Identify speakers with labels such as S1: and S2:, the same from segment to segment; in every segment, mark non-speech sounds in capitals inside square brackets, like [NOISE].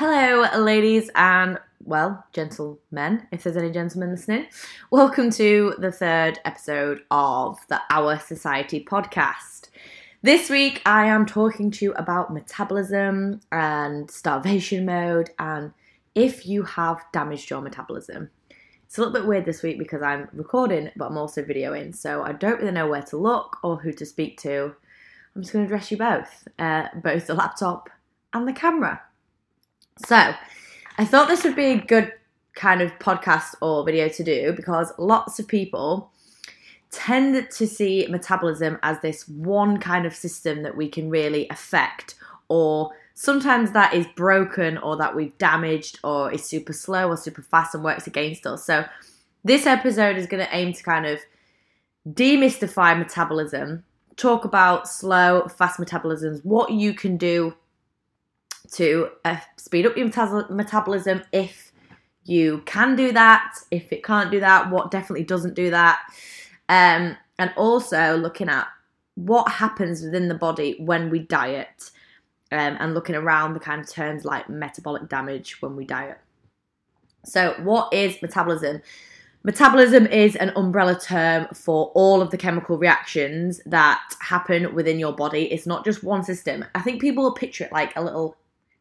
S1: Hello, ladies and, well, gentlemen, if there's any gentlemen listening. Welcome to the third episode of the Our Society podcast. This week, I am talking to you about metabolism and starvation mode and if you have damaged your metabolism. It's a little bit weird this week because I'm recording, but I'm also videoing, so I don't really know where to look or who to speak to. I'm just going to address you both, uh, both the laptop and the camera. So, I thought this would be a good kind of podcast or video to do because lots of people tend to see metabolism as this one kind of system that we can really affect, or sometimes that is broken, or that we've damaged, or is super slow or super fast and works against us. So, this episode is going to aim to kind of demystify metabolism, talk about slow, fast metabolisms, what you can do to uh, speed up your metabolism if you can do that. If it can't do that, what definitely doesn't do that. Um, and also looking at what happens within the body when we diet um, and looking around the kind of terms like metabolic damage when we diet. So, what is metabolism? Metabolism is an umbrella term for all of the chemical reactions that happen within your body. It's not just one system. I think people will picture it like a little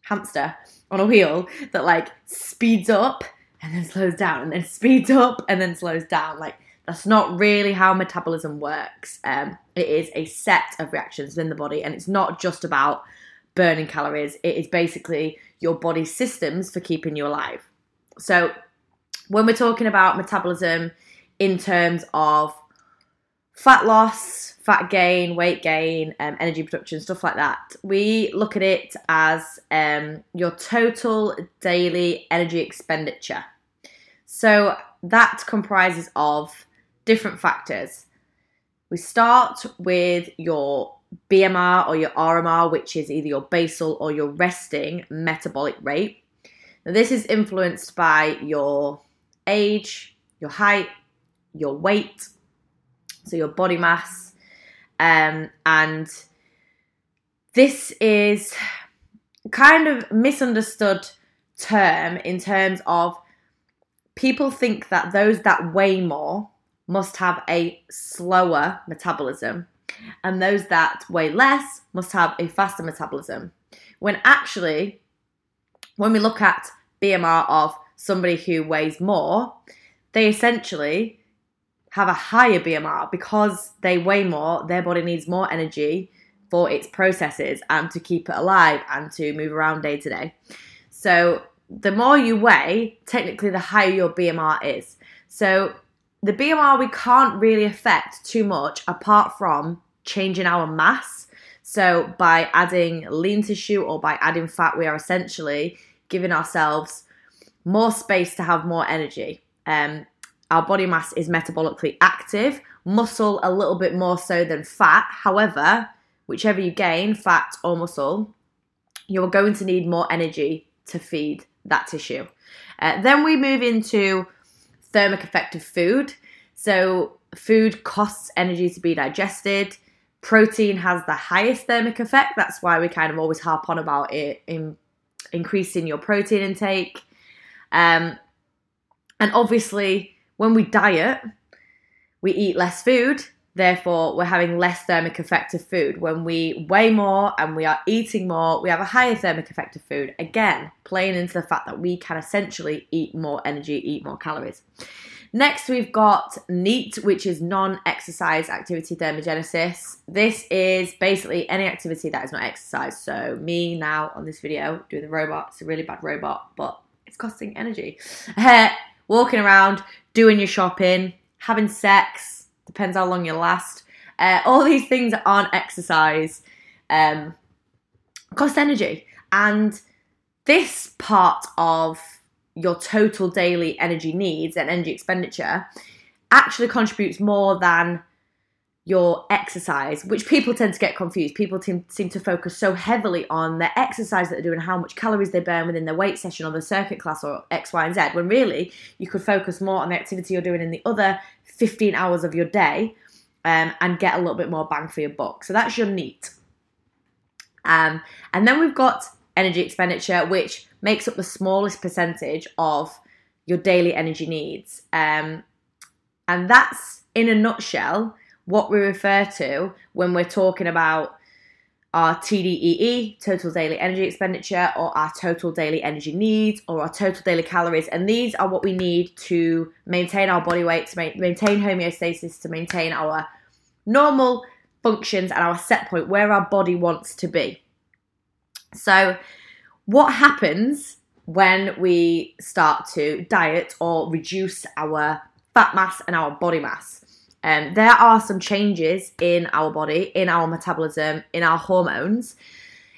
S1: hamster on a wheel that like speeds up and then slows down and then speeds up and then slows down. Like that's not really how metabolism works. Um, it is a set of reactions within the body, and it's not just about burning calories. It is basically your body's systems for keeping you alive. So when we're talking about metabolism in terms of fat loss, fat gain, weight gain, um, energy production, stuff like that. We look at it as um, your total daily energy expenditure. So that comprises of different factors. We start with your BMR or your RMR, which is either your basal or your resting metabolic rate. Now, this is influenced by your age, your height, your weight, so your body mass. Um, and this is kind of misunderstood term in terms of people think that those that weigh more must have a slower metabolism and those that weigh less must have a faster metabolism when actually when we look at BMR of somebody who weighs more they essentially have a higher BMR because they weigh more, their body needs more energy for its processes and to keep it alive and to move around day to day. So the more you weigh, technically the higher your BMR is. So the BMR we can't really affect too much apart from changing our mass. So by adding lean tissue or by adding fat, we are essentially giving ourselves more space to have more energy. Um, our body mass is metabolically active, muscle a little bit more so than fat. However, whichever you gain, fat or muscle, you're going to need more energy to feed that tissue. Uh, then we move into thermic effect of food. So, food costs energy to be digested. Protein has the highest thermic effect. That's why we kind of always harp on about it in increasing your protein intake. Um, and obviously, when we diet, we eat less food, therefore, we're having less thermic effect of food. When we weigh more and we are eating more, we have a higher thermic effect of food. Again, playing into the fact that we can essentially eat more energy, eat more calories. Next, we've got NEAT, which is non exercise activity thermogenesis. This is basically any activity that is not exercise. So, me now on this video doing the robot, it's a really bad robot, but it's costing energy. [LAUGHS] walking around, doing your shopping, having sex, depends how long you last. Uh, all these things aren't exercise, um, cost energy. And this part of your total daily energy needs and energy expenditure actually contributes more than your exercise, which people tend to get confused. People seem, seem to focus so heavily on their exercise that they're doing, how much calories they burn within their weight session or the circuit class or X, Y, and Z, when really you could focus more on the activity you're doing in the other 15 hours of your day um, and get a little bit more bang for your buck. So that's your NEAT. Um, and then we've got energy expenditure, which makes up the smallest percentage of your daily energy needs. Um, and that's, in a nutshell, what we refer to when we're talking about our TDEE, total daily energy expenditure, or our total daily energy needs, or our total daily calories. And these are what we need to maintain our body weight, to maintain homeostasis, to maintain our normal functions and our set point where our body wants to be. So, what happens when we start to diet or reduce our fat mass and our body mass? Um, there are some changes in our body, in our metabolism, in our hormones,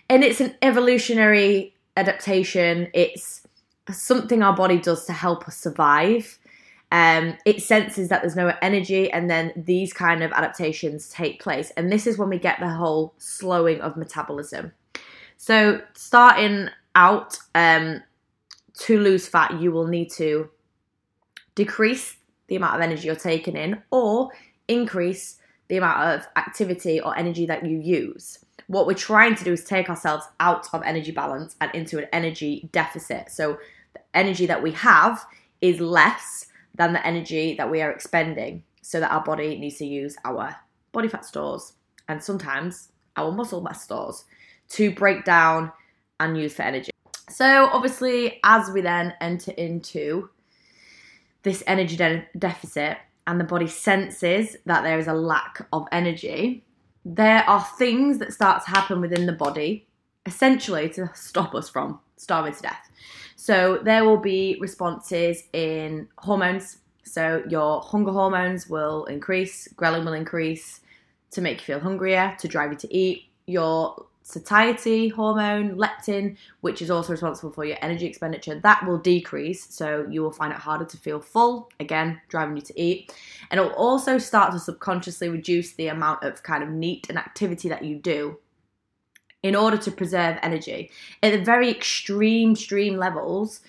S1: and it's an evolutionary adaptation. It's something our body does to help us survive. Um, it senses that there's no energy, and then these kind of adaptations take place. And this is when we get the whole slowing of metabolism. So, starting out um, to lose fat, you will need to decrease the amount of energy you're taking in or increase the amount of activity or energy that you use. What we're trying to do is take ourselves out of energy balance and into an energy deficit. So the energy that we have is less than the energy that we are expending, so that our body needs to use our body fat stores and sometimes our muscle mass stores to break down and use for energy. So, obviously, as we then enter into this energy de- deficit and the body senses that there is a lack of energy, there are things that start to happen within the body essentially to stop us from starving to death. So there will be responses in hormones. So your hunger hormones will increase, ghrelin will increase to make you feel hungrier, to drive you to eat. Your satiety hormone, leptin, which is also responsible for your energy expenditure, that will decrease. So you will find it harder to feel full, again, driving you to eat. And it'll also start to subconsciously reduce the amount of kind of NEAT and activity that you do in order to preserve energy. At the very extreme, extreme levels,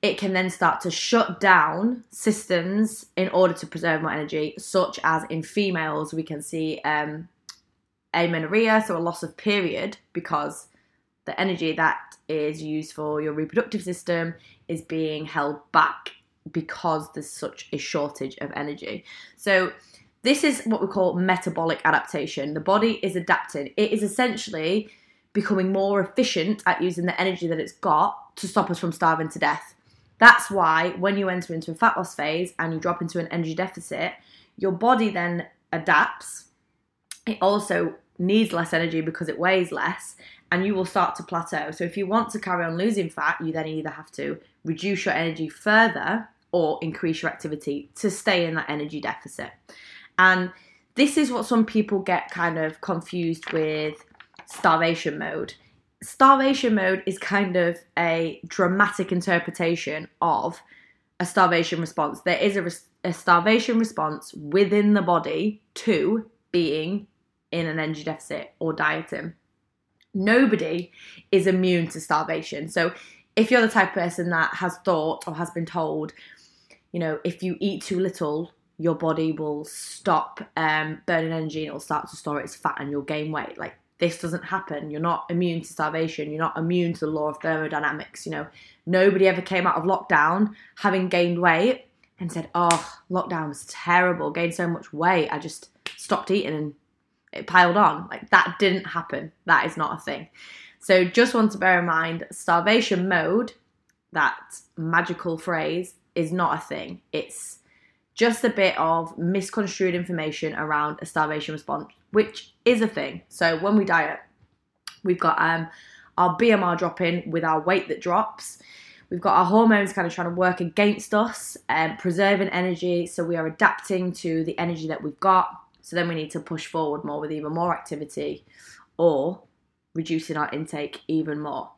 S1: it can then start to shut down systems in order to preserve more energy, such as in females, we can see um, amenorrhea, so a loss of period, because the energy that is used for your reproductive system is being held back because there's such a shortage of energy. So, this is what we call metabolic adaptation. The body is adapting, it is essentially becoming more efficient at using the energy that it's got to stop us from starving to death. That's why when you enter into a fat loss phase and you drop into an energy deficit, your body then adapts. It also needs less energy because it weighs less and you will start to plateau. So if you want to carry on losing fat, you then either have to reduce your energy further or increase your activity to stay in that energy deficit. And this is what some people get kind of confused with starvation mode. Starvation mode is kind of a dramatic interpretation of a starvation response. There is a, a starvation response within the body to being in an energy deficit or dieting. Nobody is immune to starvation. So if you're the type of person that has thought or has been told, you know, if you eat too little, your body will stop um, burning energy and it'll start to store its fat and you'll gain weight. Like this doesn't happen. You're not immune to starvation. You're not immune to the law of thermodynamics. You know, nobody ever came out of lockdown having gained weight and said, "Oh, lockdown was terrible. Gained so much weight. I just stopped eating and it piled on. Like that didn't happen. That is not a thing. So just want to bear in mind starvation mode, that magical phrase, is not a thing. It's just a bit of misconstrued information around a starvation response, which is a thing. So when we diet, we've got um, our BMR dropping with our weight that drops. We've got our hormones kind of trying to work against us and um, preserving energy. So we are adapting to the energy that we've got so then we need to push forward more with even more activity or reducing our intake even more.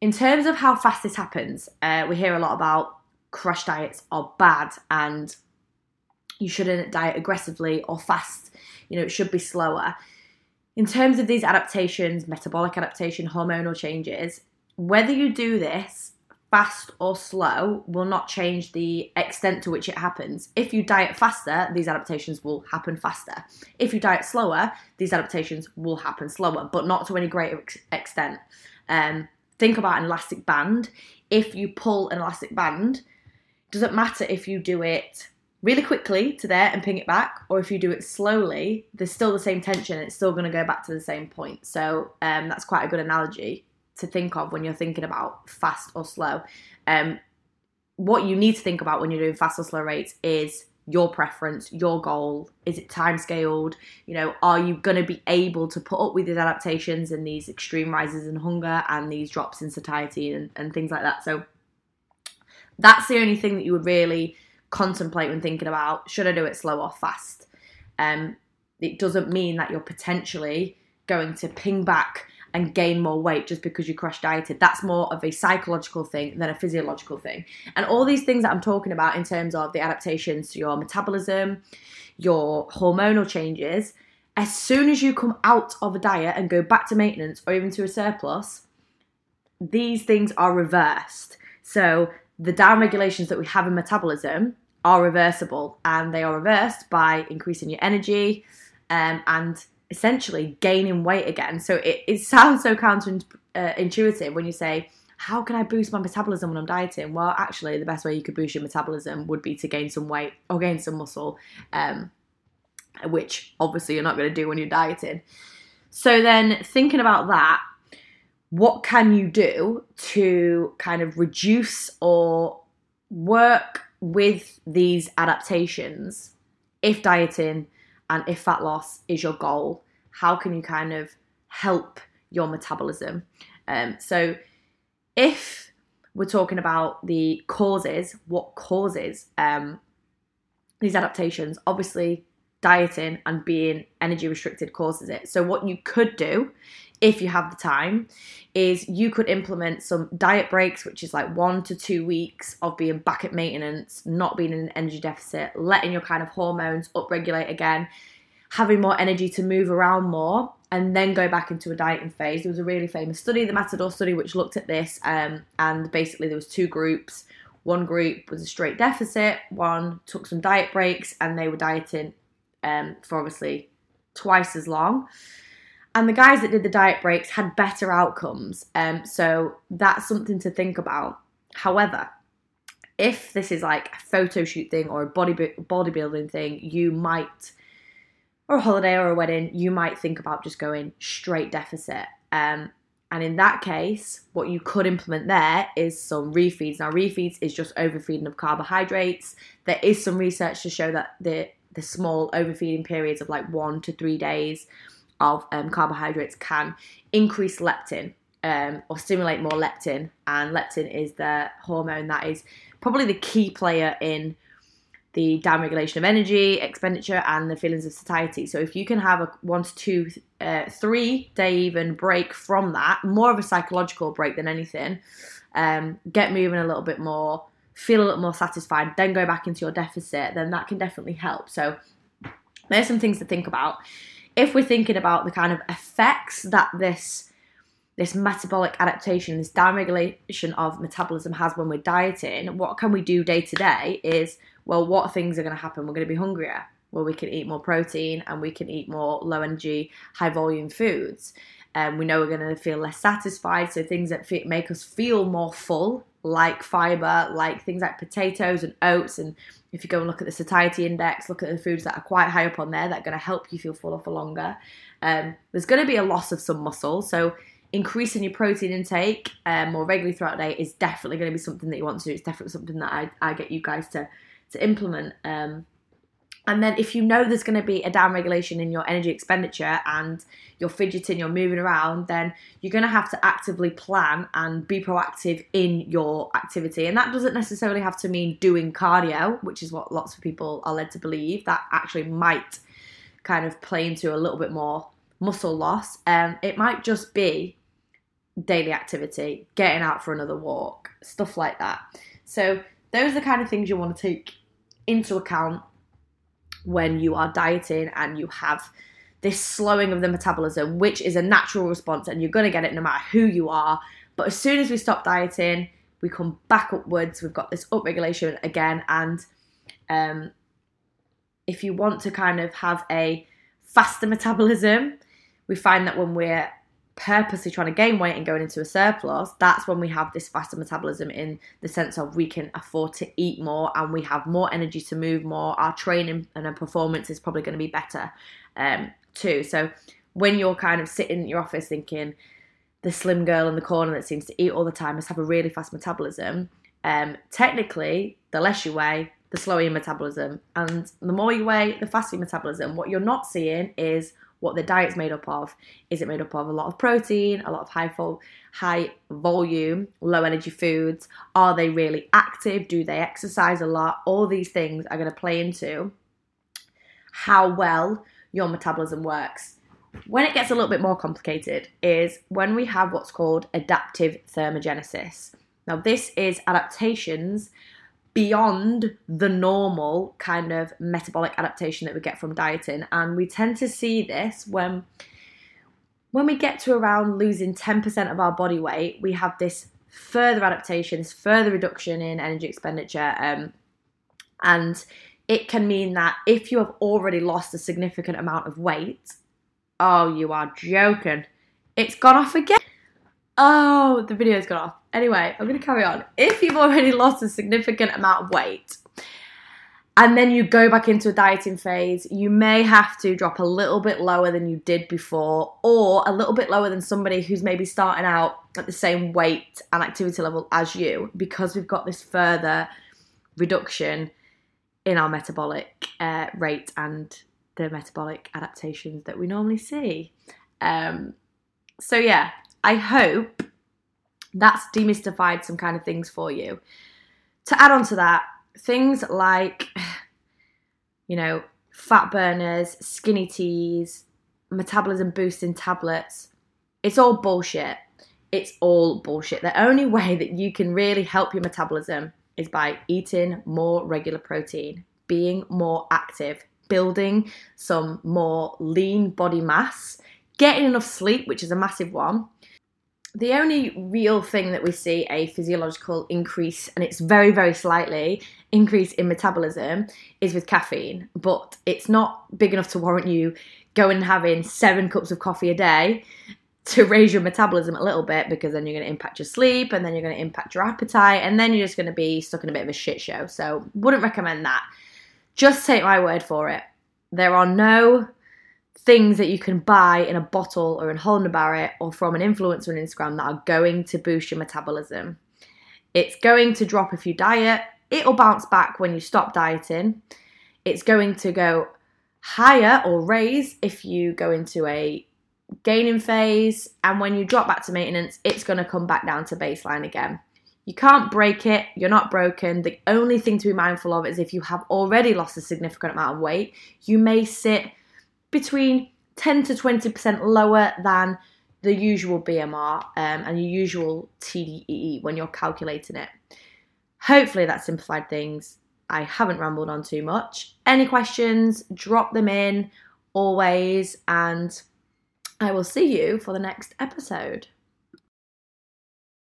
S1: In terms of how fast this happens, uh, we hear a lot about crash diets are bad and you shouldn't diet aggressively or fast. You know, it should be slower. In terms of these adaptations, metabolic adaptation, hormonal changes, whether you do this fast or slow will not change the extent to which it happens. If you diet faster, these adaptations will happen faster. If you diet slower, these adaptations will happen slower, but not to any greater ex- extent. Um, think about an elastic band. If you pull an elastic band, doesn't matter if you do it really quickly to there and ping it back, or if you do it slowly, there's still the same tension. It's still going to go back to the same point. So um, that's quite a good analogy to think of when you're thinking about fast or slow. Um, what you need to think about when you're doing fast or slow rates is your preference, your goal. Is it time scaled? You know, are you going to be able to put up with these adaptations and these extreme rises in hunger and these drops in satiety and, and things like that? So that's the only thing that you would really contemplate when thinking about should I do it slow or fast. Um, it doesn't mean that you're potentially going to ping back and gain more weight just because you crash dieted. That's more of a psychological thing than a physiological thing. And all these things that I'm talking about in terms of the adaptations to your metabolism, your hormonal changes, as soon as you come out of a diet and go back to maintenance or even to a surplus, these things are reversed. So the down regulations that we have in metabolism are reversible and they are reversed by increasing your energy um, and essentially gaining weight again. So it, it sounds so counterintuitive uh, when you say, how can I boost my metabolism when I'm dieting? Well, actually, the best way you could boost your metabolism would be to gain some weight or gain some muscle, um, which obviously you're not going to do when you're dieting. So then, thinking about that, what can you do to kind of reduce or work with these adaptations if dieting and if fat loss is your goal how can you kind of help your metabolism? Um, so if we're talking about the causes what causes um, these adaptations obviously dieting and being energy restricted causes it so what you could do if you have the time, is you could implement some diet breaks, which is like one to two weeks of being back at maintenance, not being in an energy deficit, letting your kind of hormones upregulate again, having more energy to move around more, and then go back into a dieting phase. There was a really famous study, the Matador study, which looked at this, um, and basically there was two groups. One group was a straight deficit, one took some diet breaks, and they were dieting um, for obviously twice as long and the guys that did the diet breaks had better outcomes. Um, so that's something to think about. However, if this is like a photo shoot thing or a body bodybuilding thing, you might, or a holiday or a wedding, you might think about just going straight deficit. Um, and in that case, what you could implement there is some refeeds. Now, refeeds is just overfeeding of carbohydrates. There is some research to show that the the small overfeeding periods of like one to three days of um, carbohydrates can increase leptin um, or stimulate more leptin. And leptin is the hormone that is probably the key player in the downregulation of energy expenditure and the feelings of satiety. So if you can have a one to two, uh, three day even break from that, more of a psychological break than anything, um, get moving a little bit more, feel a little more satisfied, then go back into your deficit, then that can definitely help. So there's some things to think about if we're thinking about the kind of effects that this this metabolic adaptation, this downregulation of metabolism has when we're dieting, what can we do day to day is, well, what things are going to happen? We're going to be hungrier. Well, we can eat more protein and we can eat more low energy, high volume foods. And um, we know we're going to feel less satisfied. So things that make us feel more full, like fiber, like things like potatoes and oats and if you go and look at the satiety index, look at the foods that are quite high up on there that are going to help you feel fuller for longer. Um, there's going to be a loss of some muscle, so increasing your protein intake um, more regularly throughout the day is definitely going to be something that you want to do. It's definitely something that I, I get you guys to to implement. Um, and then if you know there's going to be a down regulation in your energy expenditure and you're fidgeting, you're moving around, then you're going to have to actively plan and be proactive in your activity. And that doesn't necessarily have to mean doing cardio, which is what lots of people are led to believe. That actually might kind of play into a little bit more muscle loss. Um, it might just be daily activity, getting out for another walk, stuff like that. So those are the kind of things you want to take into account when you are dieting and you have this slowing of the metabolism, which is a natural response, and you're going to get it no matter who you are. But as soon as we stop dieting, we come back upwards. We've got this upregulation again, and um, if you want to kind of have a faster metabolism, we find that when we're purposely trying to gain weight and going into a surplus, that's when we have this faster metabolism in the sense of we can afford to eat more and we have more energy to move more. Our training and our performance is probably going to be better um, too. So when you're kind of sitting in your office thinking, the slim girl in the corner that seems to eat all the time must have a really fast metabolism. Um, technically, the less you weigh, the slower your metabolism, and the more you weigh, the faster your metabolism. What you're not seeing is what the diet's made up of. Is it made up of a lot of protein, a lot of high vol- high volume, low energy foods? Are they really active? Do they exercise a lot? All these things are going to play into how well your metabolism works. When it gets a little bit more complicated is when we have what's called adaptive thermogenesis. Now this is adaptations beyond the normal kind of metabolic adaptation that we get from dieting. And we tend to see this when when we get to around losing 10% of our body weight we have this further adaptation this further reduction in energy expenditure um, and it can mean that if you have already lost a significant amount of weight oh you are joking. It's gone off again. Oh, the video's gone off. Anyway, I'm going to carry on. If you've already lost a significant amount of weight and then you go back into a dieting phase, you may have to drop a little bit lower than you did before or a little bit lower than somebody who's maybe starting out at the same weight and activity level as you because we've got this further reduction in our metabolic uh, rate and the metabolic adaptations that we normally see. Um, so, yeah, I hope that's demystified some kind of things for you. To add on to that, things like, [SIGHS] you know, fat burners, skinny teas, metabolism boosting tablets, it's all bullshit. It's all bullshit. The only [LAUGHS] way that you can really help your metabolism is by eating more regular protein, being more active, building some more lean body mass, getting enough sleep, which is a massive one, the only real thing that we see a physiological increase, and it's very, very slightly increase in metabolism, is with caffeine. But it's not big enough to warrant you going and having seven cups of coffee a day to raise your metabolism a little bit because then you're going to impact your sleep and then you're going to impact your appetite and then you're just going to be stuck in a bit of a shit show. So, wouldn't recommend that. Just take my word for it. There are no things that you can buy in a bottle or in Holland Barrett or from an influencer on Instagram that are going to boost your metabolism. It's going to drop if you diet. It'll bounce back when you stop dieting. It's going to go higher or raise if you go into a gaining phase. And when you drop back to maintenance, it's going to come back down to baseline again. You can't break it, you're not broken. The only thing to be mindful of is if you have already lost a significant amount of weight, you may sit between 10 to 20% lower than the usual BMR um, and your usual TDEE when you're calculating it. Hopefully, that simplified things. I haven't rambled on too much. Any questions, drop them in always, and I will see you for the next episode.